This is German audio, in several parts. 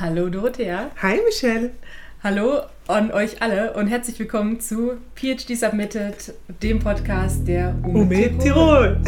Hallo Dorothea. Hi Michelle. Hallo an euch alle und herzlich willkommen zu PhD Submitted, dem Podcast der UME Tirol.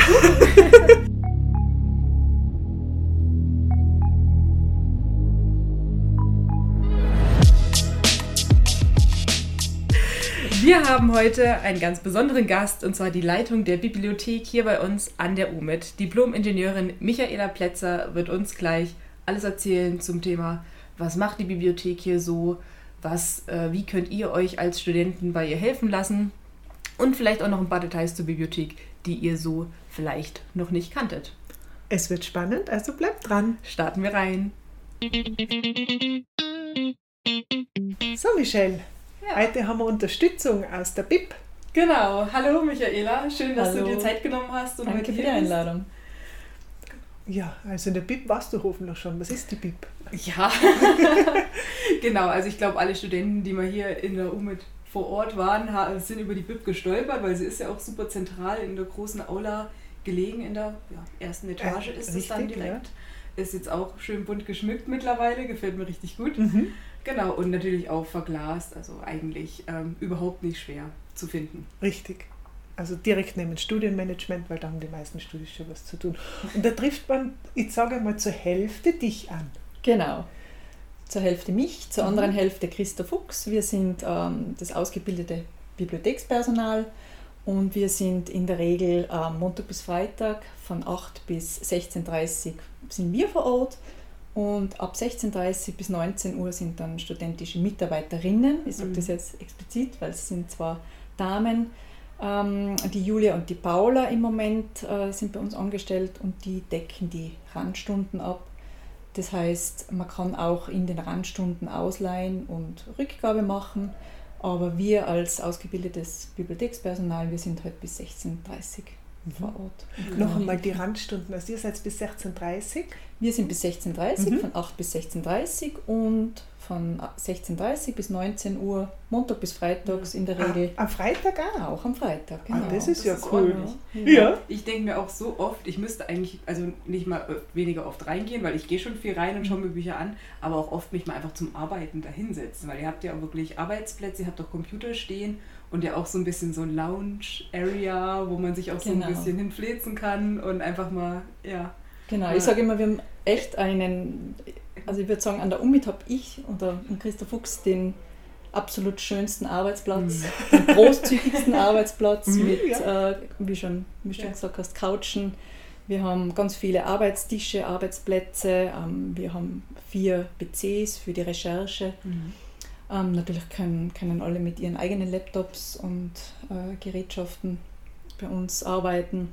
Wir haben heute einen ganz besonderen Gast und zwar die Leitung der Bibliothek hier bei uns an der UMIT. Diplom-Ingenieurin Michaela Plätzer wird uns gleich alles erzählen zum Thema, was macht die Bibliothek hier so, was, äh, wie könnt ihr euch als Studenten bei ihr helfen lassen und vielleicht auch noch ein paar Details zur Bibliothek, die ihr so vielleicht noch nicht kanntet. Es wird spannend, also bleibt dran. Starten wir rein. So Michelle, ja. Heute haben wir Unterstützung aus der BIP. Genau. Hallo Michaela, schön, dass Hallo. du dir Zeit genommen hast. Und Danke für die Einladung. Ja, also in der BIP warst du hoffentlich schon. Was ist die BIP? Ja, genau. Also ich glaube, alle Studenten, die mal hier in der UMIT vor Ort waren, sind über die BIP gestolpert, weil sie ist ja auch super zentral in der großen Aula gelegen. In der ja, ersten Etage äh, ist es dann direkt. Ja. Ist jetzt auch schön bunt geschmückt mittlerweile, gefällt mir richtig gut. Mhm. Genau, und natürlich auch verglast, also eigentlich ähm, überhaupt nicht schwer zu finden. Richtig. Also direkt neben Studienmanagement, weil da haben die meisten Studis schon was zu tun. Und da trifft man, ich sage mal, zur Hälfte dich an. Genau. Zur Hälfte mich, zur mhm. anderen Hälfte Christa Fuchs. Wir sind ähm, das ausgebildete Bibliothekspersonal und wir sind in der Regel äh, Montag bis Freitag von 8 bis 16.30 Uhr sind wir vor Ort und ab 16.30 Uhr bis 19 Uhr sind dann studentische Mitarbeiterinnen. Ich sage mhm. das jetzt explizit, weil es sind zwar Damen, die Julia und die Paula im Moment äh, sind bei uns angestellt und die decken die Randstunden ab. Das heißt, man kann auch in den Randstunden ausleihen und Rückgabe machen, aber wir als ausgebildetes Bibliothekspersonal, wir sind halt bis 16.30 Uhr vor Ort. Mhm. Noch einmal die Randstunden. Also ihr seid bis 16.30 Uhr? Wir sind bis 16.30 Uhr, mhm. von 8 bis 16.30 Uhr und von 16.30 Uhr bis 19 Uhr, Montag bis Freitags in der Regel. Ah, am Freitag auch? Auch am Freitag, ah, genau. Ah, das ist das ja ist cool. Ja. ja. Ich denke mir auch so oft, ich müsste eigentlich, also nicht mal äh, weniger oft reingehen, weil ich gehe schon viel rein und schaue mir Bücher an, aber auch oft mich mal einfach zum Arbeiten dahinsetzen, weil ihr habt ja auch wirklich Arbeitsplätze, ihr habt auch Computer stehen und ja auch so ein bisschen so ein Lounge-Area, wo man sich auch so ein genau. bisschen hinfläzen kann und einfach mal, ja. Genau, ich sage immer, wir haben echt einen, also ich würde sagen, an der UMIT habe ich oder Christa Fuchs den absolut schönsten Arbeitsplatz, mhm. den großzügigsten Arbeitsplatz mhm, mit, ja. äh, wie, schon, wie schon ja. gesagt hast, Couchen. Wir haben ganz viele Arbeitstische, Arbeitsplätze. Ähm, wir haben vier PCs für die Recherche. Mhm. Ähm, natürlich können, können alle mit ihren eigenen Laptops und äh, Gerätschaften bei uns arbeiten.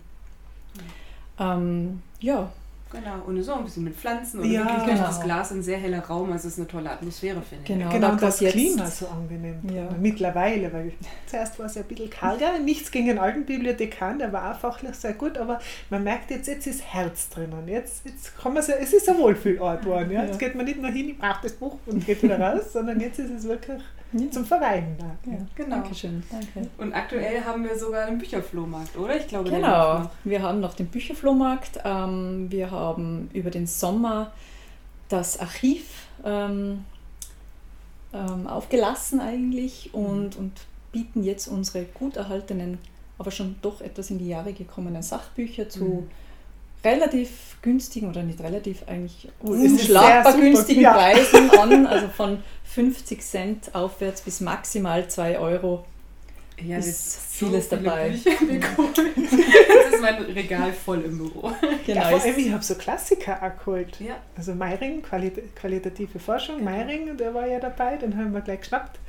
Ähm, ja, Genau, und so ein bisschen mit Pflanzen und ja, wirklich genau. das Glas ein sehr heller Raum, also es ist eine tolle Atmosphäre, finde ich. Genau, genau das Klima so angenehm. Ja. Mittlerweile, weil zuerst war es ein bisschen kalt, ja, nichts gegen den alten Bibliothekar, der war auch fachlich sehr gut, aber man merkt jetzt, jetzt ist Herz drinnen. Jetzt, jetzt kann man so, es ist ein Wohlfühlort geworden. Ja? Jetzt geht man nicht nur hin, ich brauche das Buch und geht wieder raus, sondern jetzt ist es wirklich ja. zum Verweilen da. Ja, genau. Dankeschön. Danke. Und aktuell haben wir sogar einen Bücherflohmarkt, oder? Ich glaube, genau. Wir haben noch den Bücherflohmarkt. Ähm, wir haben über den Sommer das Archiv ähm, ähm, aufgelassen eigentlich und, und bieten jetzt unsere gut erhaltenen, aber schon doch etwas in die Jahre gekommenen Sachbücher zu mhm relativ günstigen oder nicht relativ eigentlich unschlagbar günstigen ja. Preisen an, also von 50 Cent aufwärts bis maximal 2 Euro. Ja, ist vieles so dabei. Das ist mein Regal voll im Büro. Genau. Ja, ich habe so Klassiker auch geholt. Ja. Also Meiring, Qualit qualitative Forschung, genau. Meiring, der war ja dabei, den haben wir gleich geschnappt.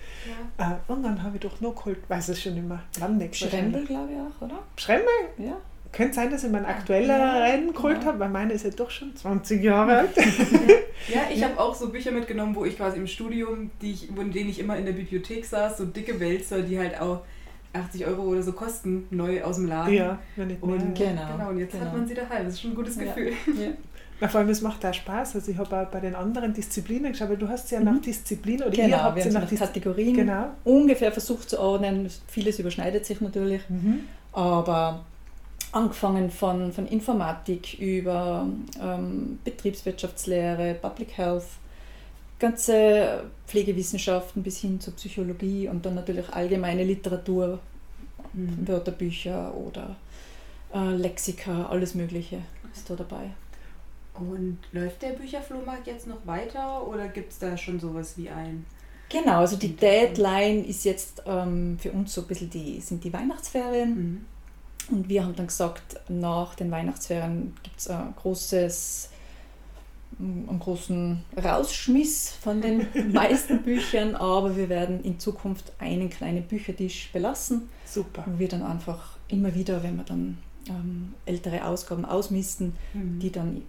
Ja. Uh, und dann habe ich doch noch geholt, weiß es schon immer, Landeck. Schrembel, glaube ich auch, oder? Schrembel? Ja. Könnte sein, dass ich meinen aktuelleren ja, geholt ja. habe, weil meine ist ja doch schon 20 Jahre alt. ja, ich habe auch so Bücher mitgenommen, wo ich quasi im Studium, die ich, in denen ich immer in der Bibliothek saß, so dicke Wälzer, die halt auch 80 Euro oder so kosten, neu aus dem Laden. Ja, wenn ich und, genau. genau. Und jetzt genau. hat man sie daheim. Das ist schon ein gutes Gefühl. Ja. Ja. vor allem, es macht da Spaß. Also ich habe auch bei den anderen Disziplinen geschaut, weil du hast ja mhm. nach Disziplin oder genau, ihr habt wir nach, nach Kategorien genau. ungefähr versucht zu ordnen. Vieles überschneidet sich natürlich. Mhm. Aber angefangen von, von Informatik über ähm, Betriebswirtschaftslehre, Public Health, ganze Pflegewissenschaften bis hin zur Psychologie und dann natürlich allgemeine Literatur, mhm. Wörterbücher oder äh, Lexika, alles Mögliche ist da dabei. Und läuft der Bücherflohmarkt jetzt noch weiter oder gibt es da schon sowas wie ein? Genau, also die Deadline ist jetzt ähm, für uns so ein bisschen die, sind die Weihnachtsferien. Mhm. Und wir haben dann gesagt, nach den Weihnachtsferien gibt es ein großes einen großen Rausschmiss von den meisten Büchern, aber wir werden in Zukunft einen kleinen Büchertisch belassen. Super. Wo wir dann einfach immer wieder, wenn wir dann ähm, ältere Ausgaben ausmisten, mhm. die dann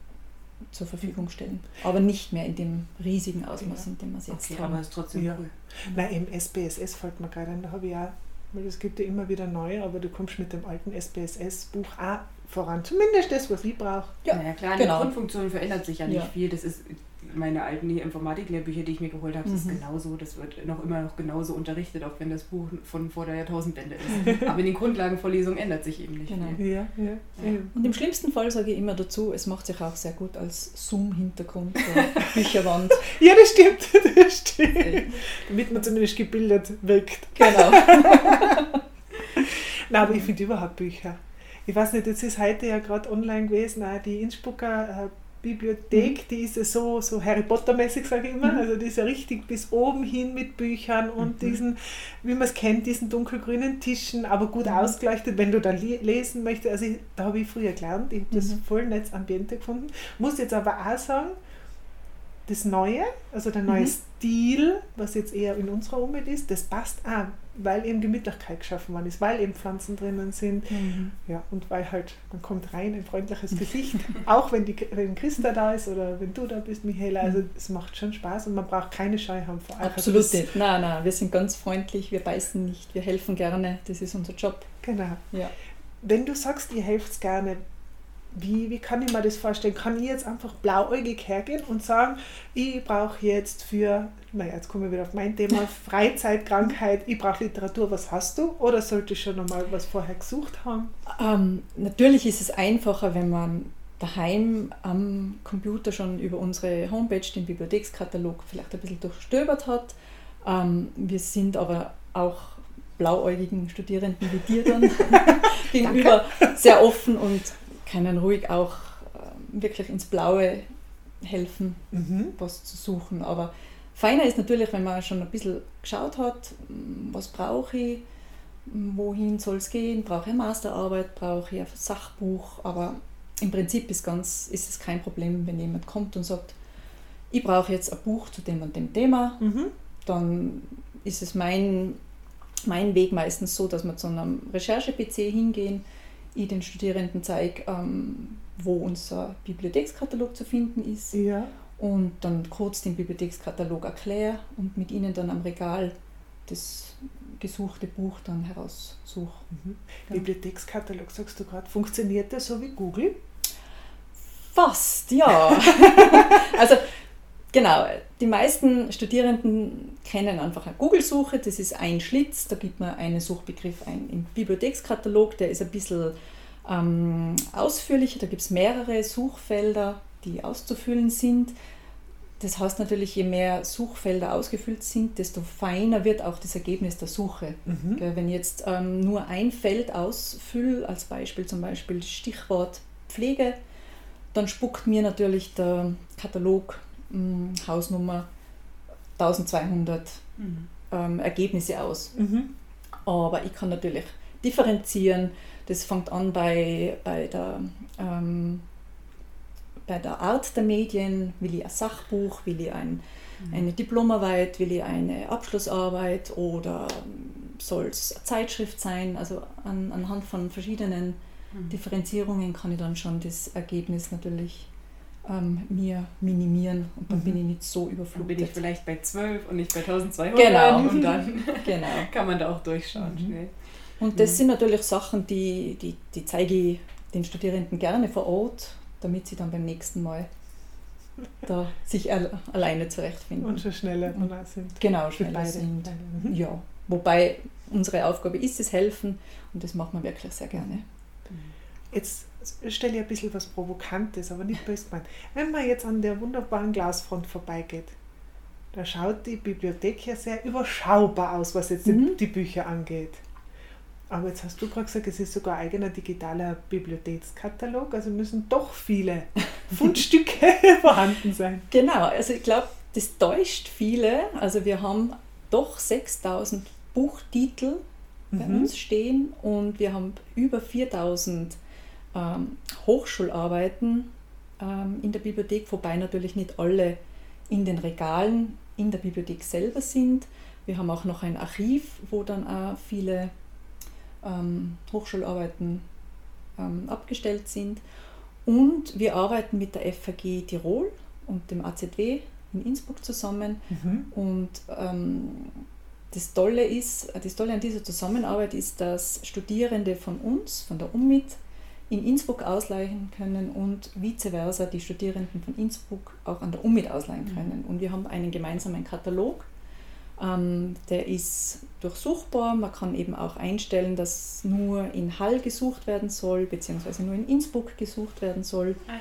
zur Verfügung stellen. Aber nicht mehr in dem riesigen Ausmaß, in dem wir es jetzt okay, haben. Aber es ist trotzdem ja. cool. Nein, im SPSS fällt mir gerade ein, da habe ich auch, weil es gibt ja immer wieder neue, aber du kommst mit dem alten SPSS-Buch auch voran. Zumindest das, was ich brauche. Ja, naja, klar, genau. die Grundfunktion verändert sich ja nicht ja. viel. Das ist meine alten Informatiklehrbücher, die ich mir geholt habe, das mhm. ist genauso, das wird noch immer noch genauso unterrichtet, auch wenn das Buch von vor der Jahrtausendwende ist. Aber in den Grundlagenvorlesungen ändert sich eben nicht genau. viel. Ja, ja, ja. Und im schlimmsten Fall sage ich immer dazu, es macht sich auch sehr gut als Zoom-Hintergrund oder Bücherwand. ja, das stimmt, das stimmt. Damit man zumindest gebildet wirkt. Genau. Nein, aber ich finde überhaupt Bücher. Ich weiß nicht, jetzt ist heute ja gerade online gewesen, auch die Innsbrucker äh, Bibliothek, mhm. die ist ja so, so Harry Potter-mäßig, sage ich immer. Mhm. Also die ist ja richtig bis oben hin mit Büchern und mhm. diesen, wie man es kennt, diesen dunkelgrünen Tischen, aber gut mhm. ausgeleuchtet, wenn du da lesen möchtest. Also ich, da habe ich früher gelernt, ich habe das mhm. voll netz Ambiente gefunden. Muss jetzt aber auch sagen, das Neue, also der neue mhm. Stil, was jetzt eher in unserer Umwelt ist, das passt auch, weil eben Gemütlichkeit geschaffen worden ist, weil eben Pflanzen drinnen sind. Mhm. Ja, und weil halt, man kommt rein, ein freundliches Gesicht, auch wenn, die, wenn Christa da ist oder wenn du da bist, Michaela. Also mhm. es macht schon Spaß und man braucht keine Scheu haben vor allem. Also Absolut nicht. Nein, nein, wir sind ganz freundlich, wir beißen nicht, wir helfen gerne, das ist unser Job. Genau. Ja. Wenn du sagst, ihr helft gerne, wie, wie kann ich mir das vorstellen? Kann ich jetzt einfach blauäugig hergehen und sagen, ich brauche jetzt für, naja, jetzt kommen wir wieder auf mein Thema, Freizeitkrankheit, ich brauche Literatur, was hast du? Oder sollte ich schon nochmal was vorher gesucht haben? Ähm, natürlich ist es einfacher, wenn man daheim am Computer schon über unsere Homepage, den Bibliothekskatalog, vielleicht ein bisschen durchstöbert hat. Ähm, wir sind aber auch blauäugigen Studierenden wie dir dann gegenüber sehr offen und können ruhig auch äh, wirklich ins Blaue helfen, mhm. was zu suchen. Aber feiner ist natürlich, wenn man schon ein bisschen geschaut hat, was brauche ich, wohin soll es gehen, brauche ich eine Masterarbeit, brauche ich ein Sachbuch, aber im Prinzip ist, ganz, ist es kein Problem, wenn jemand kommt und sagt, ich brauche jetzt ein Buch zu dem und dem Thema, mhm. dann ist es mein, mein Weg meistens so, dass wir zu einem Recherche-PC hingehen, ich den Studierenden zeige, ähm, wo unser Bibliothekskatalog zu finden ist. Ja. Und dann kurz den Bibliothekskatalog erkläre und mit ihnen dann am Regal das gesuchte Buch dann heraussuche. Mhm. Ja. Bibliothekskatalog, sagst du gerade, funktioniert der so wie Google? Fast, ja. also Genau, die meisten Studierenden kennen einfach eine Google-Suche, das ist ein Schlitz, da gibt man einen Suchbegriff ein. Im Bibliothekskatalog, der ist ein bisschen ähm, ausführlicher, da gibt es mehrere Suchfelder, die auszufüllen sind. Das heißt natürlich, je mehr Suchfelder ausgefüllt sind, desto feiner wird auch das Ergebnis der Suche. Mhm. Wenn ich jetzt ähm, nur ein Feld ausfülle, als Beispiel zum Beispiel Stichwort Pflege, dann spuckt mir natürlich der Katalog hm, Hausnummer 1200 mhm. ähm, Ergebnisse aus. Mhm. Aber ich kann natürlich differenzieren. Das fängt an bei, bei, der, ähm, bei der Art der Medien. Will ich ein Sachbuch, will ich ein, mhm. eine Diplomarbeit, will ich eine Abschlussarbeit oder soll es eine Zeitschrift sein? Also an, anhand von verschiedenen mhm. Differenzierungen kann ich dann schon das Ergebnis natürlich ähm, mir minimieren und dann mhm. bin ich nicht so überflutet. Dann bin ich vielleicht bei 12 und nicht bei 1200 genau. und dann genau. kann man da auch durchschauen mhm. schnell. Und das mhm. sind natürlich Sachen, die, die, die zeige ich den Studierenden gerne vor Ort, damit sie dann beim nächsten Mal da sich alleine zurechtfinden. Und schon schneller sind. Genau, schneller sind. Mhm. Ja. Wobei unsere Aufgabe ist es helfen und das macht man wirklich sehr gerne. Jetzt stelle ich ein bisschen was Provokantes, aber nicht böse gemeint. Wenn man jetzt an der wunderbaren Glasfront vorbeigeht, da schaut die Bibliothek ja sehr überschaubar aus, was jetzt mhm. die Bücher angeht. Aber jetzt hast du gerade gesagt, es ist sogar ein eigener digitaler Bibliothekskatalog, also müssen doch viele Fundstücke vorhanden sein. Genau, also ich glaube, das täuscht viele. Also wir haben doch 6000 Buchtitel bei mhm. uns stehen und wir haben über 4000 ähm, Hochschularbeiten ähm, in der Bibliothek, wobei natürlich nicht alle in den Regalen in der Bibliothek selber sind. Wir haben auch noch ein Archiv, wo dann auch viele ähm, Hochschularbeiten ähm, abgestellt sind. Und wir arbeiten mit der FAG Tirol und dem AZW in Innsbruck zusammen. Mhm. Und ähm, das Tolle ist, das Tolle an dieser Zusammenarbeit ist, dass Studierende von uns, von der UMIT, in Innsbruck ausleihen können und vice versa die Studierenden von Innsbruck auch an der UMIT ausleihen mhm. können. Und wir haben einen gemeinsamen Katalog, ähm, der ist durchsuchbar. Man kann eben auch einstellen, dass nur in Hall gesucht werden soll, beziehungsweise nur in Innsbruck gesucht werden soll. Ah, ja.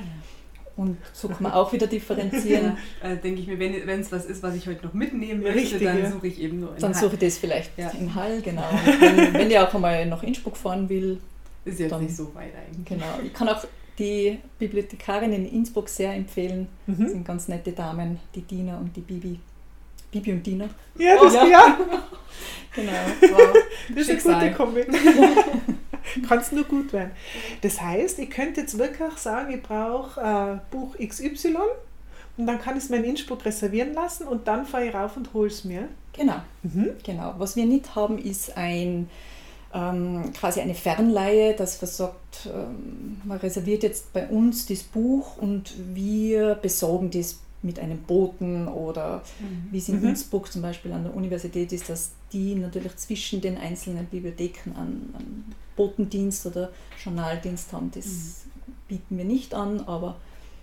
Und so kann man auch wieder differenzieren. ja, äh, denke ich mir, wenn es was ist, was ich heute noch mitnehmen möchte, Richtig, dann ja. suche ich eben nur in Dann Hall. suche ich das vielleicht ja. in Hall, genau. wenn, wenn ich auch einmal nach Innsbruck fahren will. Ist jetzt dann, nicht so weit eigentlich. Genau. Ich kann auch die Bibliothekarin in Innsbruck sehr empfehlen. Mhm. Das sind ganz nette Damen, die Dina und die Bibi. Bibi und Dina. Ja, das, ja. ja. genau. Wow. Das ist eine gute Kombi. Kann es nur gut werden. Das heißt, ich könnte jetzt wirklich sagen, ich brauche äh, Buch XY und dann kann ich es mir in Innsbruck reservieren lassen und dann fahre ich rauf und hole es mir. Genau. Mhm. genau. Was wir nicht haben, ist ein ähm, quasi eine Fernleihe, dass man sagt, ähm, man reserviert jetzt bei uns das Buch und wir besorgen das mit einem Boten oder mhm. wie es in mhm. Innsbruck zum Beispiel an der Universität ist, dass die natürlich zwischen den einzelnen Bibliotheken an, an Botendienst oder Journaldienst haben. Das mhm. bieten wir nicht an, aber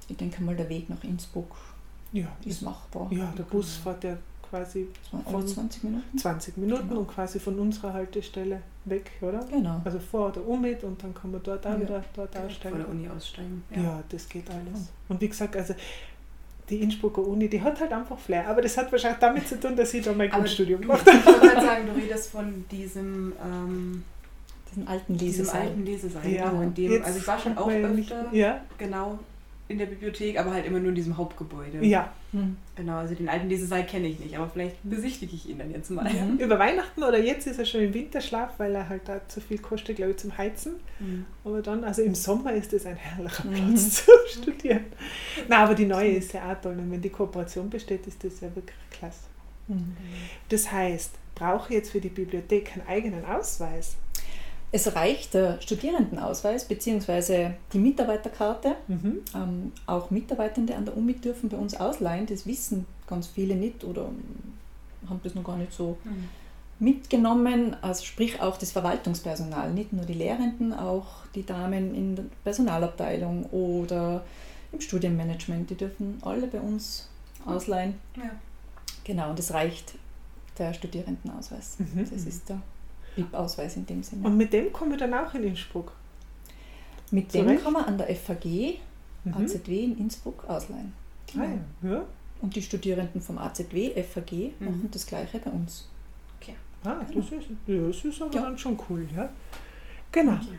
ich denke mal, der Weg nach Innsbruck ja, ist machbar. Ja, der Bus fährt ja quasi von 20 Minuten. 20 Minuten genau. und quasi von unserer Haltestelle weg, oder? Genau. Also vor der UMIT und dann kann man dort auch ja. wieder dort aussteigen. Vor der Uni aussteigen. Ja, ja das geht alles. Und wie gesagt, also die Innsbrucker Uni, die hat halt einfach Flair. Aber das hat wahrscheinlich damit zu tun, dass ich da mein Grundstudium gemacht habe. Ich wollte gerade sagen, du redest von diesem, ähm, diesem alten Lesesaal. Diesem alten Lesesaal. Ja, genau, dem, also ich war schon auch öfter nicht, ja. genau in der Bibliothek, aber halt immer nur in diesem Hauptgebäude. Ja. Hm. Genau, also den alten Lesesaal kenne ich nicht, aber vielleicht besichtige ich ihn dann jetzt mal. Mhm. Über Weihnachten oder jetzt ist er schon im Winterschlaf, weil er halt da zu viel kostet, glaube ich, zum Heizen. Mhm. Aber dann, also im Sommer ist es ein herrlicher mhm. Platz zum Studieren. Na, aber die neue ist ja auch toll und wenn die Kooperation besteht, ist das ja wirklich klasse. Mhm. Das heißt, brauche ich jetzt für die Bibliothek einen eigenen Ausweis? Es reicht der Studierendenausweis bzw. die Mitarbeiterkarte. Mhm. Ähm, auch Mitarbeitende an der Uni dürfen bei uns ausleihen. Das wissen ganz viele nicht oder haben das noch gar nicht so mhm. mitgenommen. Also sprich auch das Verwaltungspersonal, nicht nur die Lehrenden, auch die Damen in der Personalabteilung oder im Studienmanagement. Die dürfen alle bei uns ausleihen. Ja. Genau, und es reicht der Studierendenausweis. Mhm. Das ist der BIP-Ausweis in dem Sinne. Und mit dem kommen wir dann auch in Innsbruck? Mit dem Zurecht? kann man an der FAG, mhm. AZW in Innsbruck ausleihen. Genau. Ah, ja. Und die Studierenden vom AZW, FAG, mhm. machen das Gleiche bei uns. Okay. Ah, das ist, ja, das ist aber ja. dann schon cool, ja. Genau. Okay.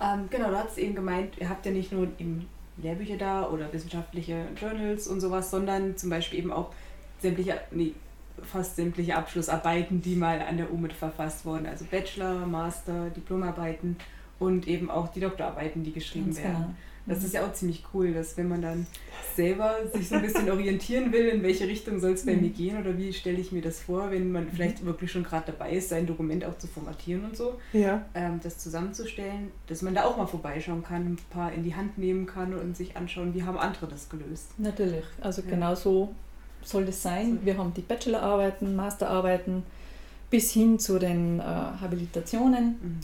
Ähm, genau, du hast eben gemeint, ihr habt ja nicht nur eben Lehrbücher da oder wissenschaftliche Journals und sowas, sondern zum Beispiel eben auch sämtliche, nee, fast sämtliche Abschlussarbeiten, die mal an der UMIT verfasst wurden. Also Bachelor, Master, Diplomarbeiten und eben auch die Doktorarbeiten, die geschrieben Ganz werden. Genau. Das ist ja auch ziemlich cool, dass wenn man dann selber sich so ein bisschen orientieren will, in welche Richtung soll es bei mhm. mir gehen oder wie stelle ich mir das vor, wenn man vielleicht wirklich schon gerade dabei ist, sein Dokument auch zu formatieren und so, ja. ähm, das zusammenzustellen, dass man da auch mal vorbeischauen kann, ein paar in die Hand nehmen kann und sich anschauen, wie haben andere das gelöst. Natürlich, also ja. genau so soll das sein. Wir haben die Bachelorarbeiten, Masterarbeiten bis hin zu den äh, Habilitationen. Mhm.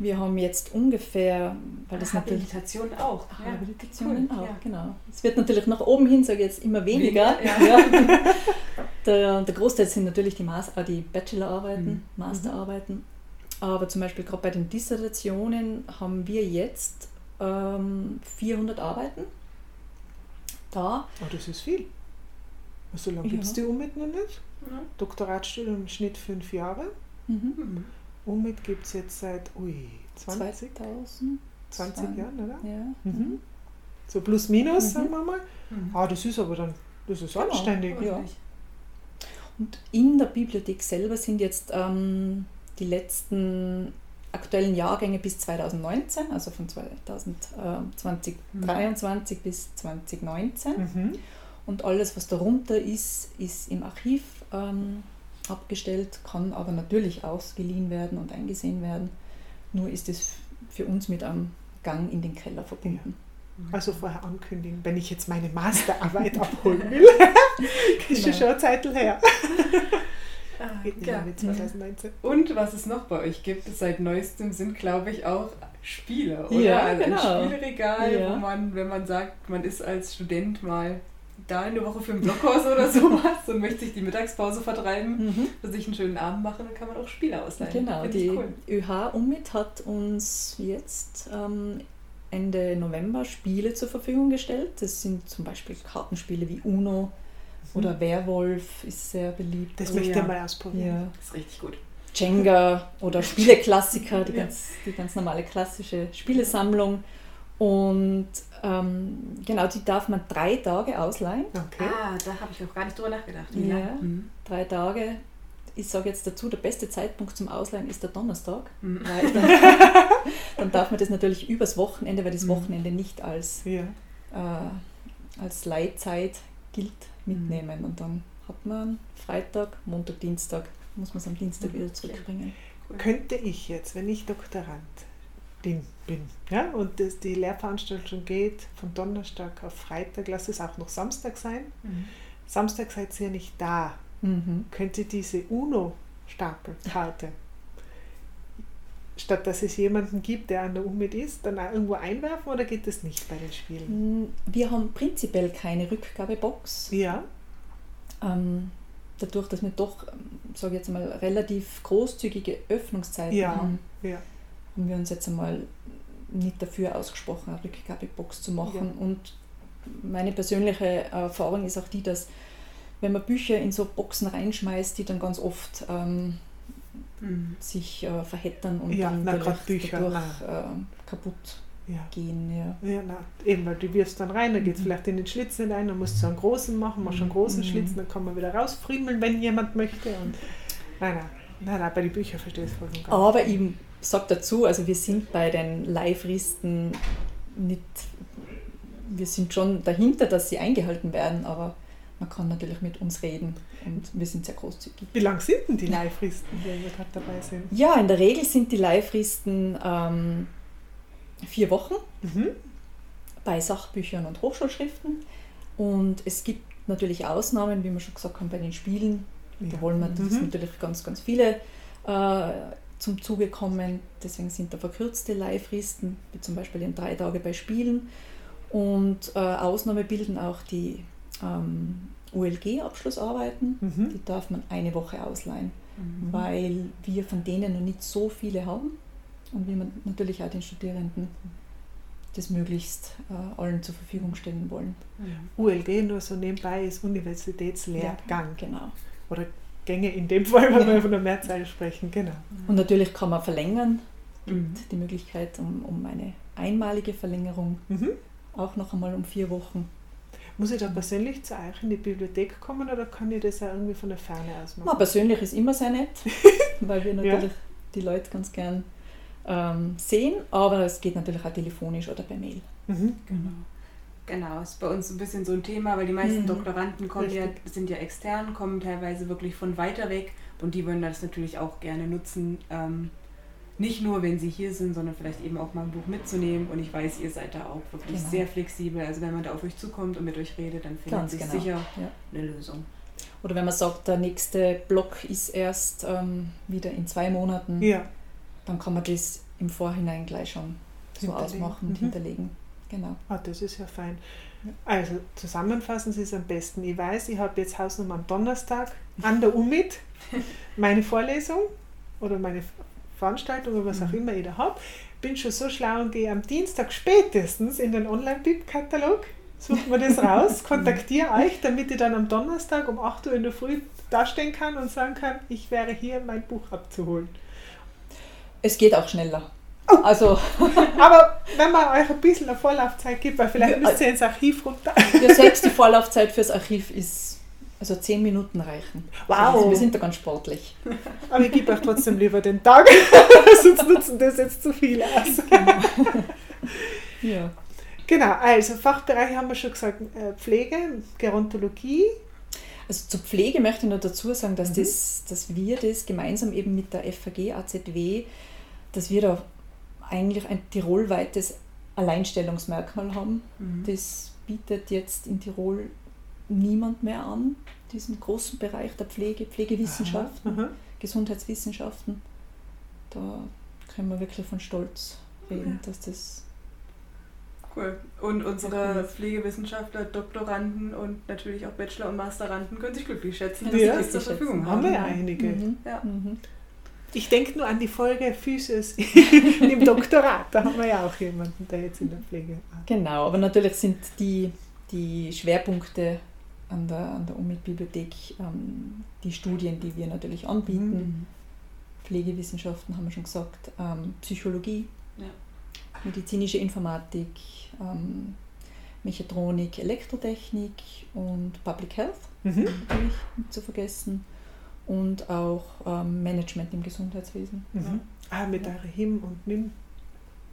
Wir haben jetzt ungefähr, weil das Habilitation natürlich, auch. Habilitationen cool. auch, ja. genau. Es wird natürlich nach oben hin, sage ich jetzt, immer weniger. weniger ja. der, der Großteil sind natürlich die, Master, äh, die Bachelorarbeiten, mhm. Masterarbeiten. Aber zum Beispiel gerade bei den Dissertationen haben wir jetzt ähm, 400 Arbeiten da. Oh, das ist viel. So lange gibt es die UMIT noch nicht. Ja. Doktoratstudium im Schnitt fünf Jahre. Mhm. mhm. UMIT gibt es jetzt seit ui, 20, 2000, 20 Jahren, oder? Ja. Mhm. So plus minus, mhm. sagen wir mal. Mhm. Ah, das ist aber dann, das ist genau. anständig. Ja. Und in der Bibliothek selber sind jetzt ähm, die letzten aktuellen Jahrgänge bis 2019, also von 2023 mhm. bis 2019. Mhm. Und alles, was darunter ist, ist im Archiv ähm, abgestellt, kann aber natürlich ausgeliehen werden und eingesehen werden. Nur ist es für uns mit einem Gang in den Keller verbunden. Also vorher ankündigen, wenn ich jetzt meine Masterarbeit abholen will. ist genau. schon eine Zeit her. Ah, ja. 2019. Und was es noch bei euch gibt, seit neuestem sind, glaube ich, auch Spiele, oder? Ja, also genau. ein Spielregal, ja. wo man, wenn man sagt, man ist als Student mal da eine Woche für ein Blockhaus oder sowas und möchte sich die Mittagspause vertreiben, mhm. für sich einen schönen Abend machen, dann kann man auch Spiele ausleihen. Genau, die cool. ÖH Umit hat uns jetzt ähm, Ende November Spiele zur Verfügung gestellt. Das sind zum Beispiel Kartenspiele wie Uno mhm. oder Werwolf ist sehr beliebt. Das oh, möchte ich ja. mal ausprobieren. Ja. Das ist richtig gut. Jenga oder Spieleklassiker, die, ganz, die ganz normale klassische Spielesammlung. Und ähm, genau, die darf man drei Tage ausleihen. Okay. Ah, da habe ich auch gar nicht drüber nachgedacht. Wie ja, mhm. drei Tage. Ich sage jetzt dazu, der beste Zeitpunkt zum Ausleihen ist der Donnerstag. Mhm. Weil dann, dann, darf man das natürlich übers Wochenende, weil das mhm. Wochenende nicht als, ja. äh, als Leitzeit gilt, mitnehmen. Und dann hat man Freitag, Montag, Dienstag, muss man es am Dienstag mhm. wieder zurückbringen. Könnte ich jetzt, wenn ich Doktorand bin, bin ja, und das, die Lehrveranstaltung geht von Donnerstag auf Freitag, lass es auch noch Samstag sein. Mhm. Samstag seid ihr nicht da. Mhm. Könnt ihr diese UNO-Stapelkarte, statt dass es jemanden gibt, der an der UMIT ist, dann irgendwo einwerfen oder geht das nicht bei den Spielen? Mm, wir haben prinzipiell keine Rückgabebox. Ja. Ähm, dadurch, dass wir doch, sage ich jetzt mal, relativ großzügige Öffnungszeiten ja. haben. Ja haben wir uns jetzt einmal nicht dafür ausgesprochen, eine Rückgabebox zu machen. Ja. Und meine persönliche Erfahrung ist auch die, dass wenn man Bücher in so Boxen reinschmeißt, die dann ganz oft ähm, mhm. sich äh, verhettern und ja, dann na, Bücher, dadurch äh, kaputt ja. gehen. Ja. Ja, na, eben, weil du wirfst dann rein, dann geht es mhm. vielleicht in den Schlitz hinein, dann musst du einen großen machen, machst einen großen mhm. Schlitz, dann kann man wieder rausfriemeln, wenn jemand möchte. Und, nein, nein, nein, nein bei den Büchern verstehe ich es voll und. Aber eben sage dazu, also wir sind bei den Live-Risten nicht, wir sind schon dahinter, dass sie eingehalten werden, aber man kann natürlich mit uns reden und wir sind sehr großzügig. Wie lang sind denn die Live-Risten, wenn wir gerade dabei sind? Ja, in der Regel sind die Live-Risten ähm, vier Wochen mhm. bei Sachbüchern und Hochschulschriften und es gibt natürlich Ausnahmen, wie wir schon gesagt haben, bei den Spielen. Ja. Da wollen wir mhm. natürlich ganz, ganz viele äh, zum Zuge kommen. Deswegen sind da verkürzte Leihfristen, wie zum Beispiel in drei Tage bei Spielen. Und äh, Ausnahme bilden auch die ähm, ULG-Abschlussarbeiten. Mhm. Die darf man eine Woche ausleihen, mhm. weil wir von denen noch nicht so viele haben und wir natürlich auch den Studierenden das möglichst äh, allen zur Verfügung stellen wollen. Mhm. ULG nur so nebenbei ist Universitätslehrgang. Ja, genau. Oder Gänge in dem Fall, wenn ja. wir von der Mehrzahl sprechen, genau. Und natürlich kann man verlängern, mhm. die Möglichkeit um, um eine einmalige Verlängerung, mhm. auch noch einmal um vier Wochen. Muss ich da persönlich zu euch in die Bibliothek kommen oder kann ich das auch irgendwie von der Ferne aus machen? Na, persönlich ist immer sehr nett, weil wir natürlich ja. die Leute ganz gern ähm, sehen, aber es geht natürlich auch telefonisch oder per Mail. Mhm. Genau. Genau, ist bei uns ein bisschen so ein Thema, weil die meisten mhm. Doktoranden kommen ja, sind ja extern, kommen teilweise wirklich von weiter weg und die wollen das natürlich auch gerne nutzen. Ähm, nicht nur, wenn sie hier sind, sondern vielleicht eben auch mal ein Buch mitzunehmen. Und ich weiß, ihr seid da auch wirklich genau. sehr flexibel. Also wenn man da auf euch zukommt und mit euch redet, dann findet sich genau. sicher ja. eine Lösung. Oder wenn man sagt, der nächste Block ist erst ähm, wieder in zwei Monaten, ja. dann kann man das im Vorhinein gleich schon so ausmachen und mhm. hinterlegen. Genau. Ah, das ist ja fein. Also zusammenfassen Sie es am besten. Ich weiß, ich habe jetzt Hausnummer am Donnerstag an der UMIT meine Vorlesung oder meine Veranstaltung oder was auch mhm. immer ich da habe. Bin schon so schlau und gehe am Dienstag spätestens in den Online-Bib-Katalog suche mir das raus, kontaktiere euch, damit ich dann am Donnerstag um 8 Uhr in der Früh dastehen kann und sagen kann, ich wäre hier, mein Buch abzuholen. Es geht auch schneller. Also. Aber wenn man euch ein bisschen eine Vorlaufzeit gibt, weil vielleicht müsst ihr ins Archiv runter. Ja, selbst die Vorlaufzeit fürs Archiv ist, also zehn Minuten reichen. Wow. Also wir sind da ganz sportlich. Aber ich gebe euch trotzdem lieber den Tag, sonst nutzen das jetzt zu viel aus. Genau. ja. Genau, also Fachbereich haben wir schon gesagt, äh, Pflege, Gerontologie. Also zur Pflege möchte ich noch dazu sagen, dass, mhm. das, dass wir das gemeinsam eben mit der FAG AZW, dass wir da eigentlich ein tirolweites Alleinstellungsmerkmal haben. Mhm. Das bietet jetzt in Tirol niemand mehr an, diesen großen Bereich der Pflege, Pflegewissenschaften, aha, aha. Gesundheitswissenschaften. Da können wir wirklich von Stolz reden, dass das Cool. Und unsere Pflegewissenschaftler, Doktoranden und natürlich auch Bachelor- und Masteranden können sich glücklich schätzen, dass ja, sie das zur Verfügung haben. Haben wir einige. Mhm. Ja. Mhm. Ich denke nur an die Folge Physis im Doktorat. Da haben wir ja auch jemanden, der jetzt in der Pflege ist. Genau, aber natürlich sind die, die Schwerpunkte an der, an der UMIT-Bibliothek ähm, die Studien, die wir natürlich anbieten. Mhm. Pflegewissenschaften haben wir schon gesagt, ähm, Psychologie, ja. medizinische Informatik, ähm, Mechatronik, Elektrotechnik und Public Health, mhm. natürlich nicht zu vergessen. Und auch ähm, Management im Gesundheitswesen. Mhm. Ah, mit ja. HIM und MIM.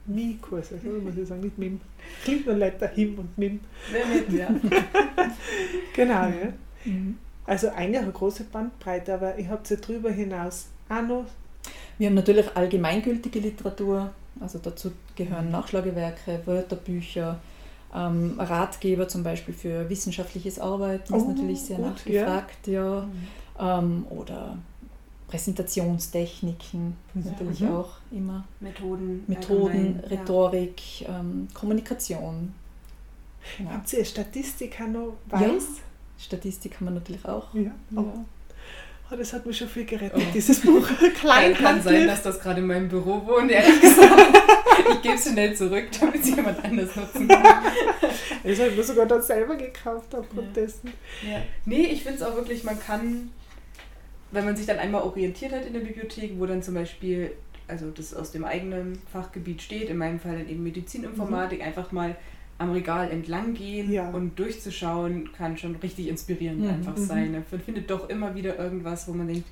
Mi-Kurse, so muss ich sagen, nicht MIM. Klingt nur letter, HIM und MIM. Ja, ja. genau, ja. Mhm. Also eigentlich eine große Bandbreite, aber ich habe ja darüber hinaus auch noch. Wir haben natürlich allgemeingültige Literatur, also dazu gehören Nachschlagewerke, Wörterbücher, ähm, Ratgeber zum Beispiel für wissenschaftliches Arbeiten oh, ist natürlich sehr gut, nachgefragt, ja. ja. Mhm. Ähm, oder Präsentationstechniken mhm. natürlich mhm. auch immer. Methoden. Methoden, Rhetorik, ja. ähm, Kommunikation. Genau. Habt ihr Statistik noch weiß? Ja, Statistik haben wir natürlich auch. Ja. ja. Oh, das hat mich schon viel gerettet, oh. dieses Buch. Klein kann sein, dass das gerade in meinem Büro wohnt, ehrlich gesagt. ich gebe es schnell zurück, damit es jemand anders nutzen kann. Das habe ich mir sogar dann selber gekauft aufgrund ja. dessen. Ja. Nee, ich finde es auch wirklich, man kann, wenn man sich dann einmal orientiert hat in der Bibliothek, wo dann zum Beispiel, also das aus dem eigenen Fachgebiet steht, in meinem Fall dann eben Medizininformatik, mhm. einfach mal am Regal entlang gehen ja. und durchzuschauen, kann schon richtig inspirierend mhm. einfach sein. Mhm. Man findet doch immer wieder irgendwas, wo man denkt,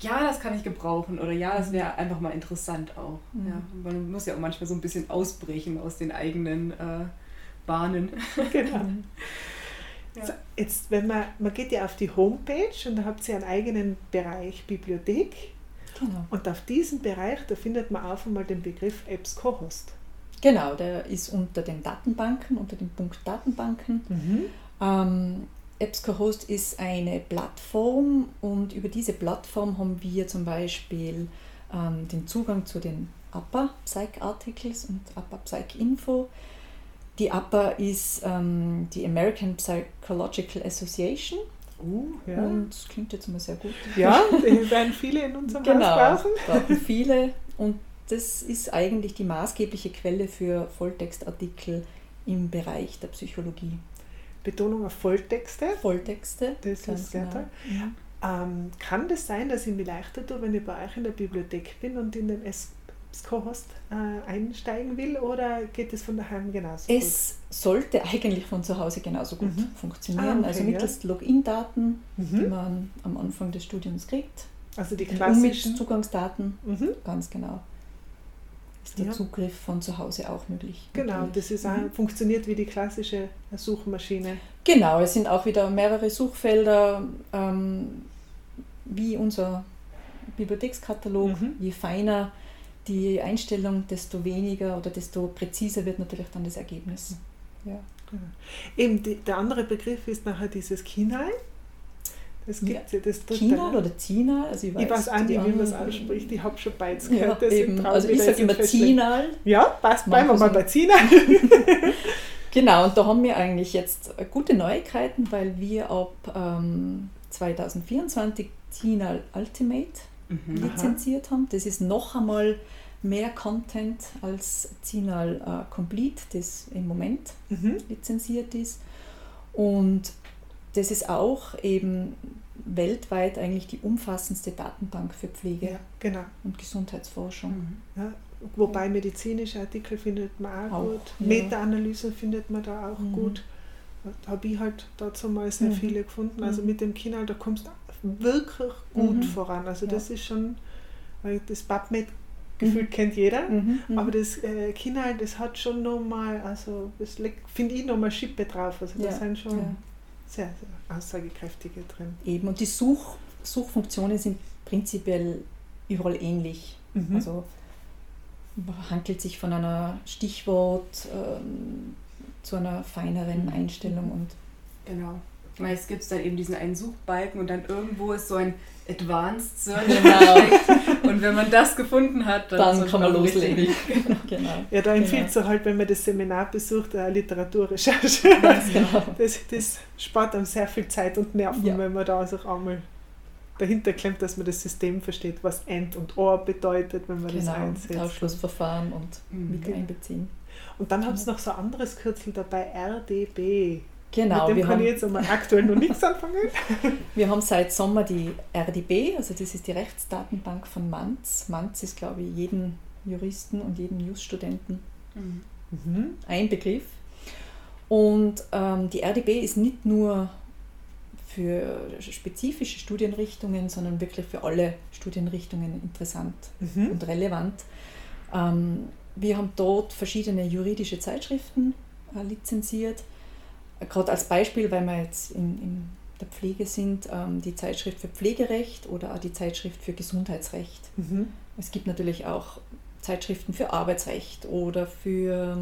ja, das kann ich gebrauchen oder ja, das wäre einfach mal interessant auch. Mhm. Ja, man muss ja auch manchmal so ein bisschen ausbrechen aus den eigenen äh, Bahnen. Genau. ja. jetzt, wenn man, man geht ja auf die Homepage und da habt ihr einen eigenen Bereich Bibliothek. Genau. Und auf diesem Bereich, da findet man auch einmal den Begriff Apps Cohost. Genau, der ist unter den Datenbanken, unter dem Punkt Datenbanken. Mhm. Ähm, EBSCO-Host ist eine Plattform und über diese Plattform haben wir zum Beispiel ähm, den Zugang zu den APA Psych Articles und APA Psych Info. Die APA ist ähm, die American Psychological Association. Uh, ja. Und das klingt jetzt immer sehr gut. Ja, werden viele in unserem genau, Haus brauchen. brauchen viele. Und das ist eigentlich die maßgebliche Quelle für Volltextartikel im Bereich der Psychologie. Betonung auf Volltexte. Volltexte. Das ist sehr genau. toll. Ja. Ähm, kann das sein, dass ich mich leichter tue, wenn ich bei euch in der Bibliothek bin und in den SCO-Host äh, einsteigen will oder geht es von daheim genauso es gut? sollte eigentlich von zu Hause genauso gut mhm. funktionieren. Ah, okay, also mittels ja. Login-Daten, mhm. die man am Anfang des Studiums kriegt. Also die klassischen Zugangsdaten, mhm. ganz genau ist der ja. Zugriff von zu Hause auch möglich. Genau, natürlich. das ist auch, mhm. funktioniert wie die klassische Suchmaschine. Genau, es sind auch wieder mehrere Suchfelder, ähm, wie unser Bibliothekskatalog. Mhm. Je feiner die Einstellung, desto weniger oder desto präziser wird natürlich dann das Ergebnis. Ja. Genau. Eben die, der andere Begriff ist nachher dieses Kinai. Es gibt ja, das China oder Zinal, also ich weiß, ich weiß auch nicht, wie man es ausspricht. Ich habe schon beides gehört. Ja, eben. Also ich sage immer Zinal. Ja, passt, bleiben wir mal bei Zinal. genau, und da haben wir eigentlich jetzt gute Neuigkeiten, weil wir ab ähm, 2024 Zinal Ultimate mhm, lizenziert haben. Das ist noch einmal mehr Content als Zinal äh, Complete, das im Moment mhm. lizenziert ist. Und das ist auch eben weltweit eigentlich die umfassendste Datenbank für Pflege ja, genau. und Gesundheitsforschung. Mhm. Ja, wobei medizinische Artikel findet man auch, auch gut, ja. Meta-Analyse findet man da auch mhm. gut. Da habe ich halt dazu mal sehr mhm. viele gefunden. Also mhm. mit dem Kinal, da kommst du wirklich gut mhm. voran. Also das ist schon, das PubMed gefühlt mhm. kennt jeder, aber das äh, Kinal, das hat schon nochmal, also das finde ich nochmal Schippe drauf. Also ja. sind schon sehr, sehr aussagekräftige drin. Eben, und die Such, Suchfunktionen sind prinzipiell überall ähnlich. Mhm. Also handelt sich von einer Stichwort ähm, zu einer feineren mhm. Einstellung und genau. Meist gibt es dann eben diesen einen Suchbalken und dann irgendwo ist so ein Advanced Search genau. und wenn man das gefunden hat, dann, dann kann man loslegen. genau. Ja, da empfiehlt es genau. halt, wenn man das Seminar besucht, eine Literaturrecherche. Genau. Das, das spart einem sehr viel Zeit und Nerven, ja. wenn man da sich einmal dahinter klemmt, dass man das System versteht, was End und Or bedeutet, wenn man genau. das einsetzt. Ausschlussverfahren und mhm. mit einbeziehen. Und dann hat es noch so ein anderes Kürzel dabei, RDB. Genau. Mit dem kann ich jetzt einmal aktuell noch nichts anfangen. Wir haben seit Sommer die RDB, also das ist die Rechtsdatenbank von Manz. Manz ist, glaube ich, jeden Juristen und jeden News-Studenten mhm. ein Begriff. Und ähm, die RDB ist nicht nur für spezifische Studienrichtungen, sondern wirklich für alle Studienrichtungen interessant mhm. und relevant. Ähm, wir haben dort verschiedene juridische Zeitschriften äh, lizenziert gerade als Beispiel, weil wir jetzt in, in der Pflege sind, ähm, die Zeitschrift für Pflegerecht oder auch die Zeitschrift für Gesundheitsrecht. Mhm. Es gibt natürlich auch Zeitschriften für Arbeitsrecht oder für,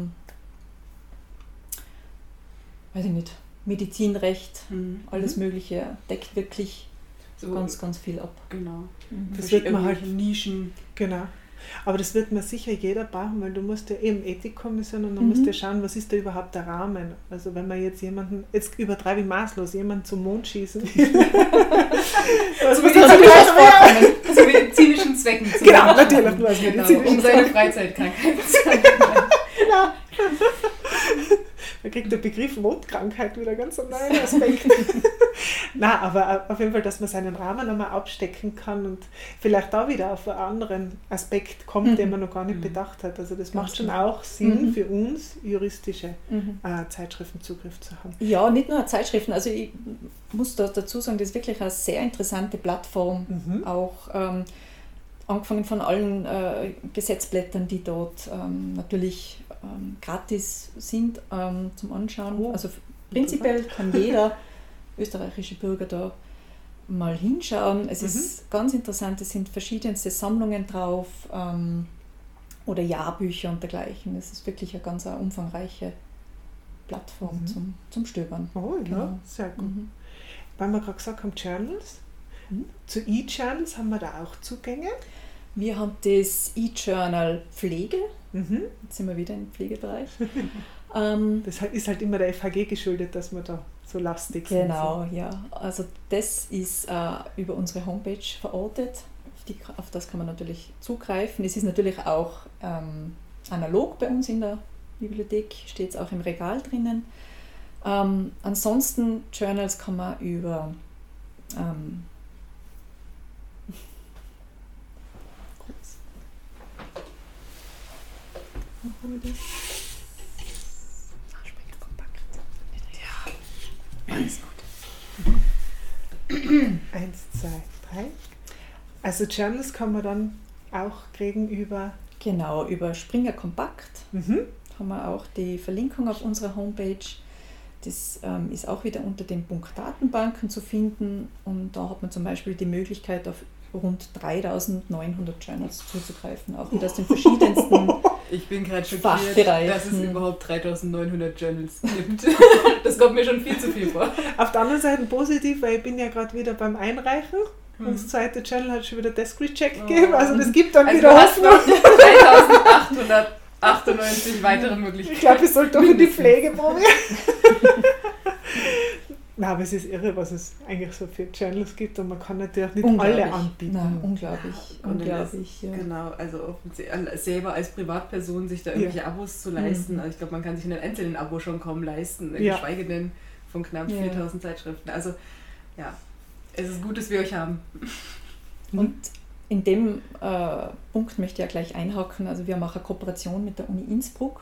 weiß ich nicht, Medizinrecht, mhm. alles mhm. Mögliche, deckt wirklich so ganz, ganz viel ab. Genau. Mhm. Das wird man halt Nischen. Genau. Aber das wird mir sicher jeder brauchen, weil du musst ja eben Ethikkommission und dann mhm. musst du ja schauen, was ist da überhaupt der Rahmen. Also wenn man jetzt jemanden, jetzt übertreibe ich maßlos, jemanden zum Mond schießen. zu Zu medizinischen Zwecken. Genau, natürlich genau, Um seine Freizeitkrankheit zu Genau. Da kriegt der Begriff Mondkrankheit wieder ganz einen neuen Aspekt. Na, aber auf jeden Fall, dass man seinen Rahmen einmal abstecken kann und vielleicht da wieder auf einen anderen Aspekt kommt, mhm. den man noch gar nicht mhm. bedacht hat. Also das macht schon auch Sinn mhm. für uns, juristische mhm. äh, Zeitschriften Zugriff zu haben. Ja, nicht nur Zeitschriften. Also ich muss da dazu sagen, das ist wirklich eine sehr interessante Plattform. Mhm. Auch ähm, angefangen von allen äh, Gesetzblättern, die dort ähm, natürlich ähm, gratis sind ähm, zum Anschauen. Oh. Also prinzipiell kann jeder österreichische Bürger da mal hinschauen. Es mhm. ist ganz interessant, es sind verschiedenste Sammlungen drauf ähm, oder Jahrbücher und dergleichen. Es ist wirklich eine ganz eine umfangreiche Plattform mhm. zum, zum Stöbern. Oh, genau. ja, sehr gut. Mhm. Weil wir gerade gesagt haben, Journals. Mhm. Zu E-Journals haben wir da auch Zugänge. Wir haben das E-Journal Pflege. Mhm. Jetzt sind wir wieder im Pflegebereich. ähm, das ist halt immer der FHG geschuldet, dass wir da so lastig sind. Genau, ja. Also das ist äh, über unsere Homepage verortet. Auf, die, auf, das kann man natürlich zugreifen. Es ist natürlich auch ähm, analog bei uns in der Bibliothek, steht es auch im Regal drinnen. Ähm, ansonsten Journals kann man über ähm, Ja, alles gut. Eins, zwei, drei. Also Journals kann man dann auch kriegen über. Genau, über Springer Kompakt mhm. haben wir auch die Verlinkung auf unserer Homepage. Das ähm, ist auch wieder unter dem Punkt Datenbanken zu finden und da hat man zum Beispiel die Möglichkeit, auf rund 3900 Journals zuzugreifen, auch wieder aus den verschiedensten Ich bin gerade schockiert, dass es überhaupt 3900 Journals gibt. das kommt mir schon viel zu viel vor. Auf der anderen Seite positiv, weil ich bin ja gerade wieder beim Einreichen. Hm. Und das zweite Channel hat schon wieder Desk Recheck oh. gegeben, also das gibt dann also wieder Hoffnung. 3898 weitere Möglichkeiten. Ich glaube, ich sollte doch in die Pflege probieren. Nein, aber es ist irre, was es eigentlich so für Channels gibt und man kann natürlich nicht alle anbieten. Nein, unglaublich, Und unglaublich. Ja. Genau, also selber als Privatperson sich da irgendwelche Abos zu leisten. Mhm. Also ich glaube, man kann sich einen einzelnen Abo schon kaum leisten, Ja. geschweige denn von knapp Ja. 4000 Zeitschriften. Also ja, es ist gut, dass wir euch haben. Und in dem äh, Punkt möchte ich ja gleich einhaken. Also wir machen Kooperation mit der Uni Innsbruck.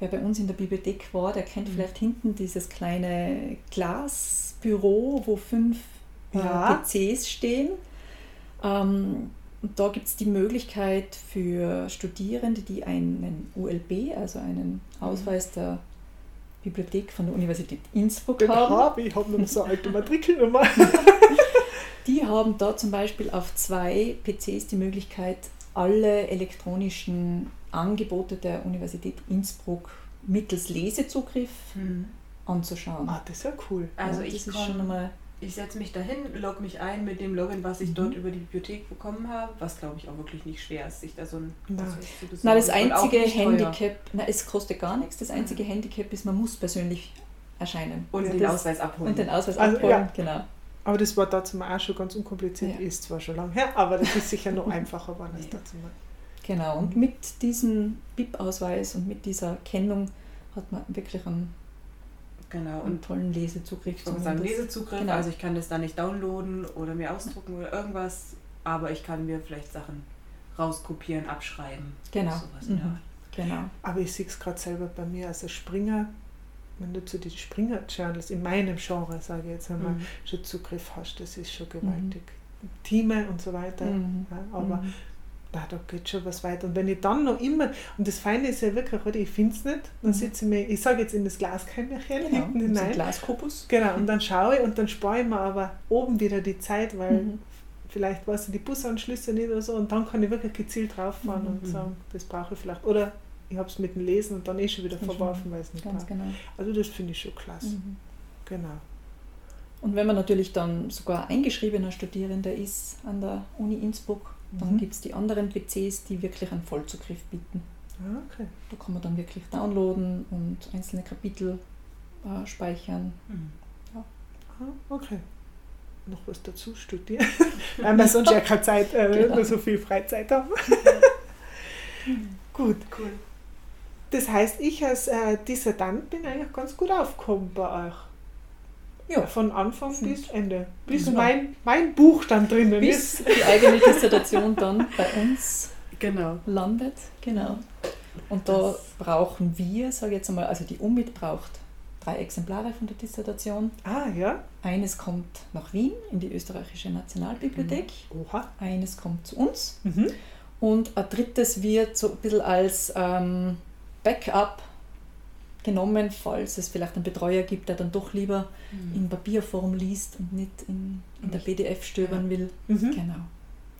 Wer bei uns in der Bibliothek war, der kennt Mhm. vielleicht hinten dieses kleine Glasbüro, wo fünf äh, Ja. PCs stehen. Ähm, und da gibt es die Möglichkeit für Studierende, die einen ULB, also einen Ausweis der Bibliothek von der Universität Innsbruck Den haben. habe ich, habe noch so eine alte Matrikelnummer. Die haben da zum Beispiel auf zwei PCs die Möglichkeit, alle elektronischen Angebote der Universität Innsbruck mittels Lesezugriff anzuschauen. Ah, das ist ja cool. Also Ja, ich ist schon Ich setze mich dahin, logge mich ein mit dem Login, was ich Mhm. dort über die Bibliothek bekommen habe, was glaube ich auch wirklich nicht schwer ist, sich da so ein. Ausweis zu besorgen. Na, das einzige teuer. Handicap, na, es kostet gar nichts. Das einzige Handicap ist, man muss persönlich erscheinen. Und Ja, den das- Ausweis abholen. Und den Ausweis Also, abholen, ja. genau. Aber das war dazu mal auch schon ganz unkompliziert. Ja. Ist zwar schon lange her, aber das ist sicher noch einfacher als Ja. dazu mal. Genau. Und mit diesem BIP-Ausweis und mit dieser Kennung hat man wirklich einen, Genau, einen tollen Lesezugriff. sozusagen zumindest. Lesezugriff, Genau. also ich kann das da nicht downloaden oder mir ausdrucken oder irgendwas, aber ich kann mir vielleicht Sachen rauskopieren, abschreiben. Genau. Sowas Mhm. Genau. Aber ich sehe es gerade selber bei mir. Also Springer, wenn du zu den Springer-Journals in meinem Genre, sage ich jetzt einmal, Mhm. schon Zugriff hast, das ist schon gewaltig. Teame und so weiter. Mhm. Ja, aber Mhm. Na, da geht schon was weiter. Und wenn ich dann noch immer, und das Feine ist ja wirklich, oder, ich finde es nicht, dann Mhm. sitze ich mir, ich sage jetzt in das Glaskämmerchen Genau. hinten Und hinein. Glaskopus. Genau, und dann schaue ich und dann spare ich mir aber oben wieder die Zeit, weil Mhm. vielleicht weiß ich die Busanschlüsse nicht oder so und dann kann ich wirklich gezielt drauffahren und Mhm. sagen, das brauche ich vielleicht. Oder ich habe es mit dem Lesen und dann eh schon wieder verworfen, weil es nicht Ganz brauche. genau. Also das finde ich schon klasse. Mhm. Genau. Und wenn man natürlich dann sogar eingeschriebener Studierender ist an der Uni Innsbruck, dann Mhm. gibt es die anderen PCs, die wirklich einen Vollzugriff bieten. Ah, okay. Da kann man dann wirklich downloaden und einzelne Kapitel äh, speichern. Mhm. Ah, okay. Noch was dazu studieren, weil wir sonst ja keine Zeit, äh, Genau. nur so viel Freizeit haben. Gut, Cool. das heißt, ich als äh, Dissertant bin eigentlich ganz gut aufgekommen bei euch. Ja. Von Anfang Mhm. bis Ende. Bis Genau. mein, mein Buch dann drinnen Bis ist. die eigene Dissertation dann bei uns Genau. landet. Genau. Und da Das- brauchen wir, sage ich jetzt einmal, also die UMIT braucht drei Exemplare von der Dissertation. Ah, ja. Eines kommt nach Wien in die österreichische Nationalbibliothek, Oha. eines kommt zu uns Mhm. und ein drittes wird so ein bisschen als ähm, Backup genommen, falls es vielleicht einen Betreuer gibt, der dann doch lieber Mhm. in Papierform liest und nicht in, in der PDF stöbern will. Mhm. Genau.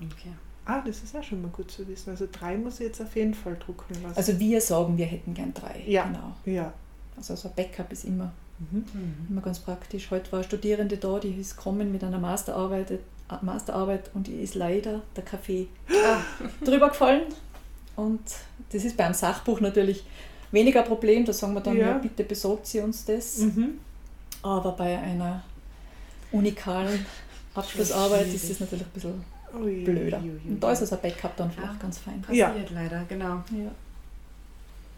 Okay. Ah, das ist auch schon mal gut zu wissen. Also drei muss ich jetzt auf jeden Fall drucken lassen. Also wir sagen, wir hätten gern drei. Ja. Genau. ja. Also so ein Backup ist immer, Mhm. Mhm. immer ganz praktisch. Heute war eine Studierende da, die ist gekommen mit einer Masterarbeit, äh, Masterarbeit und die ist leider der Kaffee Ah, drüber gefallen. Und das ist beim Sachbuch natürlich weniger Problem. Da sagen wir dann, Ja. ja, bitte besorgt sie uns das. Mhm. Aber bei einer unikalen Abschlussarbeit ist das natürlich ein bisschen Ui, blöder. ui, ui, Und da ist also ein Backup dann vielleicht Ja. ganz fein. Ja. passiert leider, genau. Ja.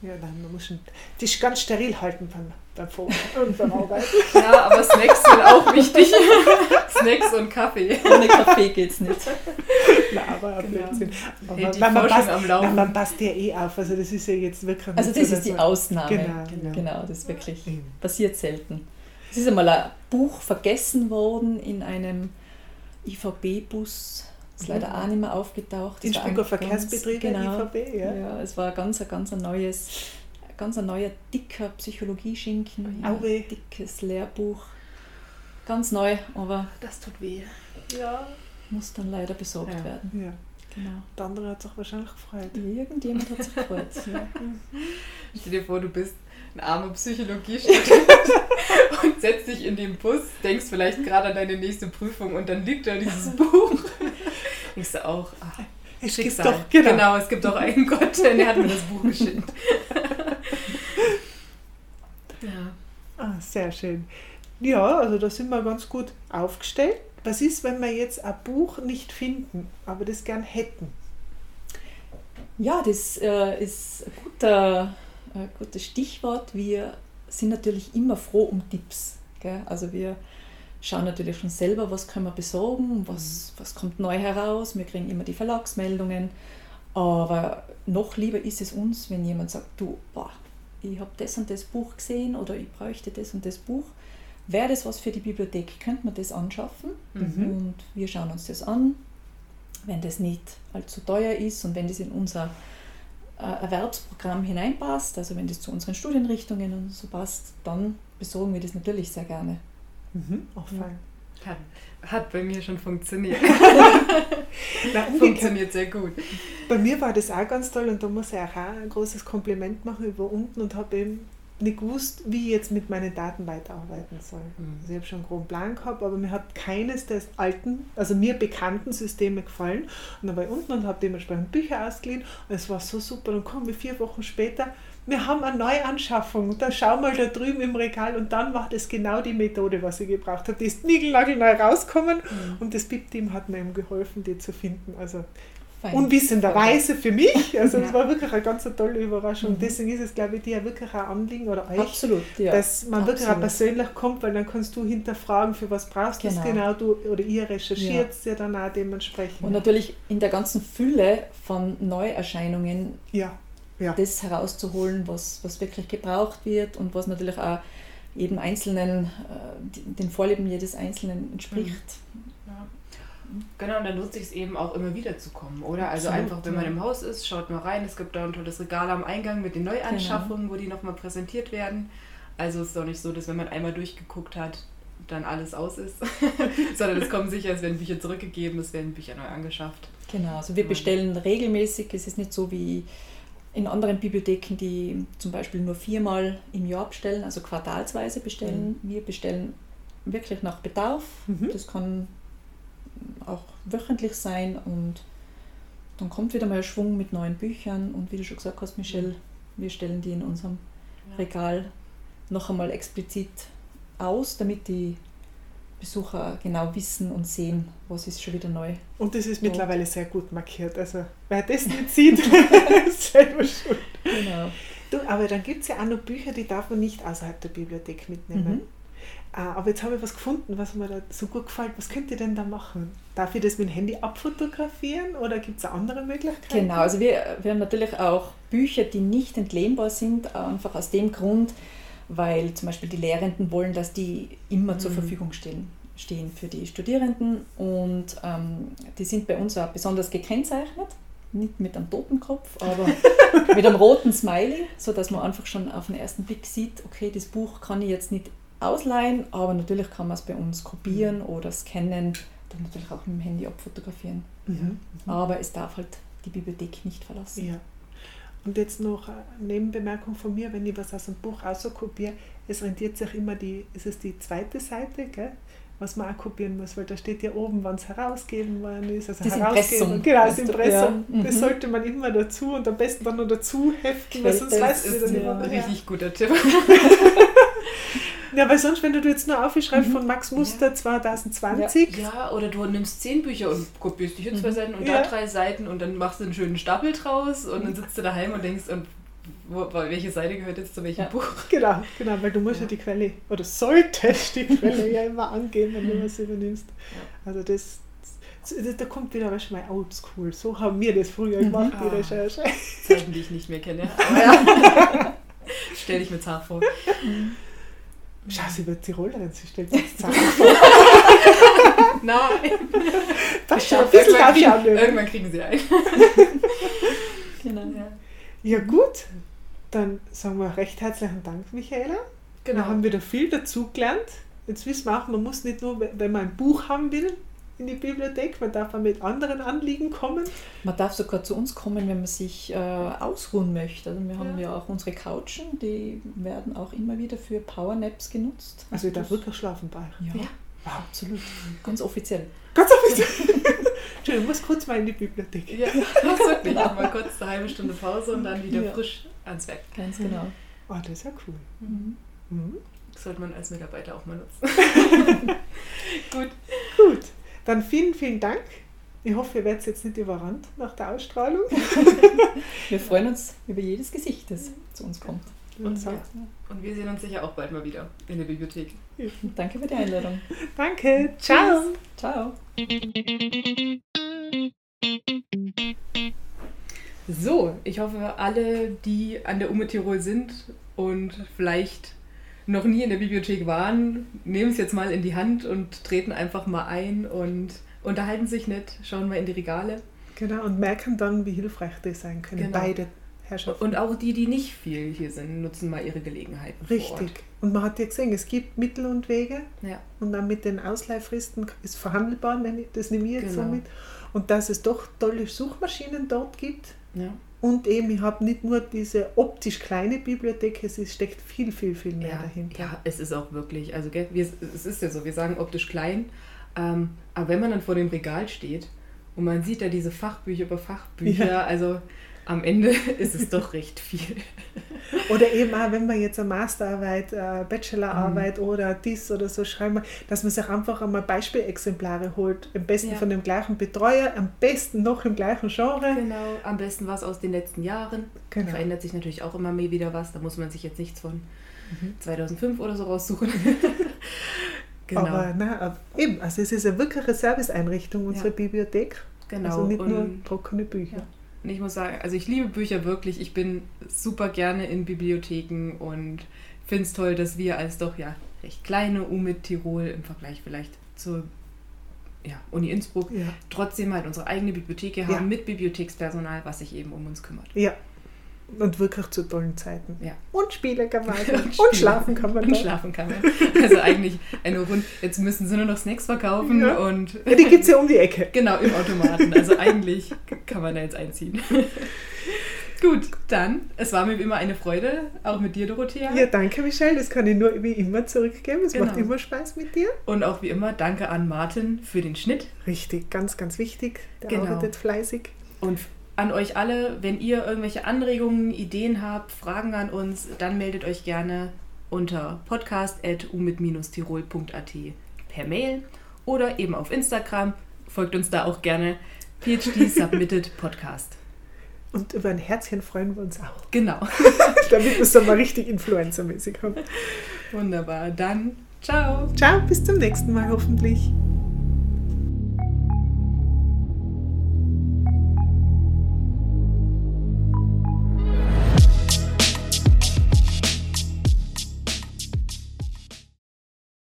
Ja, nein, man muss den Tisch ganz steril halten beim, beim Foto und beim Arbeiten. Ja, aber Snacks sind auch wichtig. Snacks und Kaffee. Ohne Kaffee geht's nicht. Aber ein Genau. Blödsinn. Aber die man, passt, am Laufen. man passt ja eh auf. Also das ist ja jetzt wirklich Also das so, ist die Ausnahme. Genau, genau. Genau, das ist wirklich Eben. passiert selten. Es ist einmal ein Buch vergessen worden in einem IVB-Bus. Ist leider Mhm. auch nicht mehr aufgetaucht. Ein ganz- Verkehrsbetriebe, genau, IVB, ja. Ja, es war ganz ein ganz ein neues, ganz ein neuer dicker Psychologieschinken, ein dickes Lehrbuch. Ganz neu, aber Das tut weh. Ja. Muss dann leider besorgt Ja. werden. ja. Genau. Der andere hat sich wahrscheinlich gefreut. Irgendjemand hat sich gefreut. Ja. Stell dir vor, du bist ein armer Psychologiestudent und setzt dich in den Bus, denkst vielleicht gerade an deine nächste Prüfung und dann liegt da dieses Buch. Denkst du auch, ah, Es Schicksal. doch, genau. genau, es gibt auch einen Gott, der hat mir das Buch geschickt. ja. Ah, sehr schön. Ja, also da sind wir ganz gut aufgestellt. Was ist, wenn wir jetzt ein Buch nicht finden, aber das gern hätten? Ja, das äh, ist ein guter, ein gutes Stichwort. Wir sind natürlich immer froh um Tipps. Gell? Also wir schauen natürlich schon selber, was können wir besorgen, was, was kommt neu heraus. Wir kriegen immer die Verlagsmeldungen. Aber noch lieber ist es uns, wenn jemand sagt, du, boah, ich habe das und das Buch gesehen oder ich bräuchte das und das Buch. Wäre das was für die Bibliothek? Könnte man das anschaffen? Mhm. Und wir schauen uns das an. Wenn das nicht allzu teuer ist und wenn das in unser äh, Erwerbsprogramm hineinpasst, also wenn das zu unseren Studienrichtungen und so passt, dann besorgen wir das natürlich sehr gerne. Mhm, auch fein. Hat, hat bei mir schon funktioniert. Na, funktioniert sehr gut. Bei mir war das auch ganz toll und da muss ich auch ein großes Kompliment machen über unten und habe eben nicht gewusst, wie ich jetzt mit meinen Daten weiterarbeiten soll. Mhm. Also ich habe schon einen groben Plan gehabt, aber mir hat keines der alten, also mir bekannten Systeme gefallen. Und dann war ich unten und habe dementsprechend Bücher ausgeliehen und es war so super. Dann kommen wir vier Wochen später, wir haben eine Neuanschaffung. Da schau mal da drüben im Regal und dann war das genau die Methode, was ich gebraucht habe. Die ist niegelnagelneu rausgekommen mhm. und das BIP-Team hat mir eben geholfen, die zu finden. Also. Unwissenderweise für mich. Also es ja. war wirklich eine ganz tolle Überraschung. Mhm. Deswegen ist es, glaube ich, dir wirklich ein Anliegen oder euch, Absolut, ja. dass man Absolut. wirklich auch persönlich kommt, weil dann kannst du hinterfragen, für was brauchst du genau. genau du oder ihr recherchiert es ja. ja dann auch dementsprechend. Und natürlich in der ganzen Fülle von Neuerscheinungen das herauszuholen, was, was wirklich gebraucht wird und was natürlich auch jedem Einzelnen, äh, den Vorlieben jedes Einzelnen entspricht. Mhm. Genau, und dann nutze ich es eben auch immer wieder zu kommen, oder? Also Absolut, einfach, wenn man im Haus ist, schaut mal rein. Es gibt da ein tolles Regal am Eingang mit den Neuanschaffungen, genau. wo die nochmal präsentiert werden. Also es ist doch nicht so, dass wenn man einmal durchgeguckt hat, dann alles aus ist, sondern es kommen sicher, es werden Bücher zurückgegeben, es werden Bücher neu angeschafft. Genau, also wir bestellen regelmäßig, es ist nicht so wie in anderen Bibliotheken, die zum Beispiel nur viermal im Jahr bestellen, also quartalsweise bestellen. Mhm. Wir bestellen wirklich nach Bedarf. Mhm. Das kann auch wöchentlich sein und dann kommt wieder mal Schwung mit neuen Büchern und wie du schon gesagt hast, Michelle, wir stellen die in unserem Regal noch einmal explizit aus, damit die Besucher genau wissen und sehen, was ist schon wieder neu. Und das ist dort. mittlerweile sehr gut markiert. Also wer das nicht sieht, ist selber schuld. Genau. Du, aber dann gibt es ja auch noch Bücher, die darf man nicht außerhalb der Bibliothek mitnehmen. Mhm. Ah, aber jetzt habe ich was gefunden, was mir da so gut gefällt. Was könnt ihr denn da machen? Darf ich das mit dem Handy abfotografieren oder gibt es andere Möglichkeiten? Genau, also wir, wir haben natürlich auch Bücher, die nicht entlehnbar sind, einfach aus dem Grund, weil zum Beispiel die Lehrenden wollen, dass die immer mhm. zur Verfügung stehen, stehen für die Studierenden und ähm, die sind bei uns auch besonders gekennzeichnet nicht mit einem Totenkopf, aber mit einem roten Smiley, sodass man einfach schon auf den ersten Blick sieht, okay, das Buch kann ich jetzt nicht ausleihen, aber natürlich kann man es bei uns kopieren mhm. oder scannen, dann natürlich auch mit dem Handy abfotografieren. Mhm. Aber es darf halt die Bibliothek nicht verlassen. Ja. Und jetzt noch eine Nebenbemerkung von mir, wenn ich was aus einem Buch auskopiere, es rentiert sich immer die, ist es die zweite Seite, gell? was man auch kopieren muss, weil da steht ja oben, wann es herausgegeben worden ist. Also das Impressum. Genau, das Impressum. Ja. Das mhm. sollte man immer dazu und am besten dann noch dazu heften, weil sonst weißt du das nicht. Ein richtig guter Tipp. Ja, weil sonst, wenn du jetzt nur aufschreibst mhm. von Max Muster ja. 2020. Ja. ja. oder du nimmst zehn Bücher und kopierst die hier mhm. zwei Seiten und ja. da drei Seiten und dann machst du einen schönen Stapel draus und dann sitzt du daheim und denkst, und wo, welche Seite gehört jetzt zu welchem Buch? Genau, genau, weil du musst ja, die Quelle oder solltest die Quelle ja immer angehen, wenn du was übernimmst. Also das, da kommt wieder was mal oldschool. So haben wir das früher mhm. gemacht, die ah, Recherche. Zeiten, die ich nicht mehr kenne. Aber ja. Stell dich mir zart vor. Schau, sie wird Tirolerin, sie stellt sich Zahn vor. Nein. Das schon ein bisschen irgendwann, kriegen, irgendwann kriegen sie ein. genau. Ja. ja gut, dann sagen wir recht herzlichen Dank, Michaela. Genau. Wir haben wieder viel dazugelernt. Jetzt wissen wir auch, man muss nicht nur, wenn man ein Buch haben will, in die Bibliothek, man darf auch mit anderen Anliegen kommen. Man darf sogar zu uns kommen, wenn man sich äh, ausruhen möchte. Also wir haben ja. ja auch unsere Couchen, die werden auch immer wieder für Powernaps genutzt. Also ich darf wirklich schlafen bei Ja, ja. Wow. absolut. Ganz offiziell. Ganz offiziell. Entschuldigung, ich muss kurz mal in die Bibliothek. Ja, wirklich. Ja. Mal kurz eine halbe Stunde Pause und dann wieder ja. frisch ans Werk. Ganz genau. Oh, das ist ja cool. Mhm. Mhm. sollte man als Mitarbeiter auch mal nutzen. Gut. Gut. Dann vielen, vielen Dank. Ich hoffe, ihr werdet jetzt nicht überrannt nach der Ausstrahlung. wir freuen uns über jedes Gesicht, das zu uns kommt. Und, wir, und wir sehen uns sicher auch bald mal wieder in der Bibliothek. Danke für die Einladung. Danke. Ciao. Ciao. So, ich hoffe, alle, die an der UME Tirol sind und vielleicht noch nie in der Bibliothek waren, nehmen es jetzt mal in die Hand und treten einfach mal ein und unterhalten sich nicht, schauen mal in die Regale. Genau, und merken dann, wie hilfreich die sein können. Genau. Beide Herrschaften. Und auch die, die nicht viel hier sind, nutzen mal ihre Gelegenheiten. Richtig. Und man hat ja gesehen, es gibt Mittel und Wege. Ja. Und dann mit den Ausleihfristen ist verhandelbar, das nehme ich jetzt genau. so mit. Und dass es doch tolle Suchmaschinen dort gibt. Ja. Und eben, ich habe nicht nur diese optisch kleine Bibliothek, es ist, steckt viel, viel, viel mehr ja, dahinter. Ja, es ist auch wirklich, also gell, wir, es ist ja so, wir sagen optisch klein, ähm, aber wenn man dann vor dem Regal steht und man sieht da diese Fachbücher über Fachbücher, ja. also am Ende ist es doch recht viel. Oder eben auch, wenn man jetzt eine Masterarbeit, eine Bachelorarbeit mhm. oder dies oder so schreiben, dass man sich einfach einmal Beispielexemplare holt. Am besten ja. von dem gleichen Betreuer, am besten noch im gleichen Genre. Genau, am besten was aus den letzten Jahren. Genau. Verändert sich natürlich auch immer mehr wieder was. Da muss man sich jetzt nichts von mhm. 2005 oder so raussuchen. genau. Aber na, eben, also es ist eine wirkliche Serviceeinrichtung, unsere ja. Bibliothek. Genau. Also nicht Und nur trockene Bücher. Ja. Und ich muss sagen, also ich liebe Bücher wirklich. Ich bin super gerne in Bibliotheken und finde es toll, dass wir als doch ja recht kleine UMIT Tirol im Vergleich vielleicht zur ja, Uni Innsbruck ja. trotzdem halt unsere eigene Bibliothek haben ja. mit Bibliothekspersonal, was sich eben um uns kümmert. Ja, und wirklich zu tollen Zeiten. Ja. Und Spiele kann man. und, und schlafen kann man. Und schlafen kann man. Also eigentlich eine Runde. Jetzt müssen sie nur noch Snacks verkaufen ja. und. Ja, die gibt es ja um die Ecke. Genau, im Automaten. Also eigentlich kann man da jetzt einziehen. Gut, dann, es war mir wie immer eine Freude, auch mit dir, Dorothea. Ja, danke, Michelle. Das kann ich nur wie immer zurückgeben. Es genau. macht immer Spaß mit dir. Und auch wie immer, danke an Martin für den Schnitt. Richtig, ganz, ganz wichtig. Der genau. arbeitet fleißig. Und an euch alle, wenn ihr irgendwelche Anregungen, Ideen habt, Fragen an uns, dann meldet euch gerne unter podcast.umit-tirol.at per Mail oder eben auf Instagram. Folgt uns da auch gerne. PhD Submitted Podcast. Und über ein Herzchen freuen wir uns auch. Genau. Damit wir es dann mal richtig influencermäßig haben. Wunderbar. Dann ciao. Ciao, bis zum nächsten Mal hoffentlich.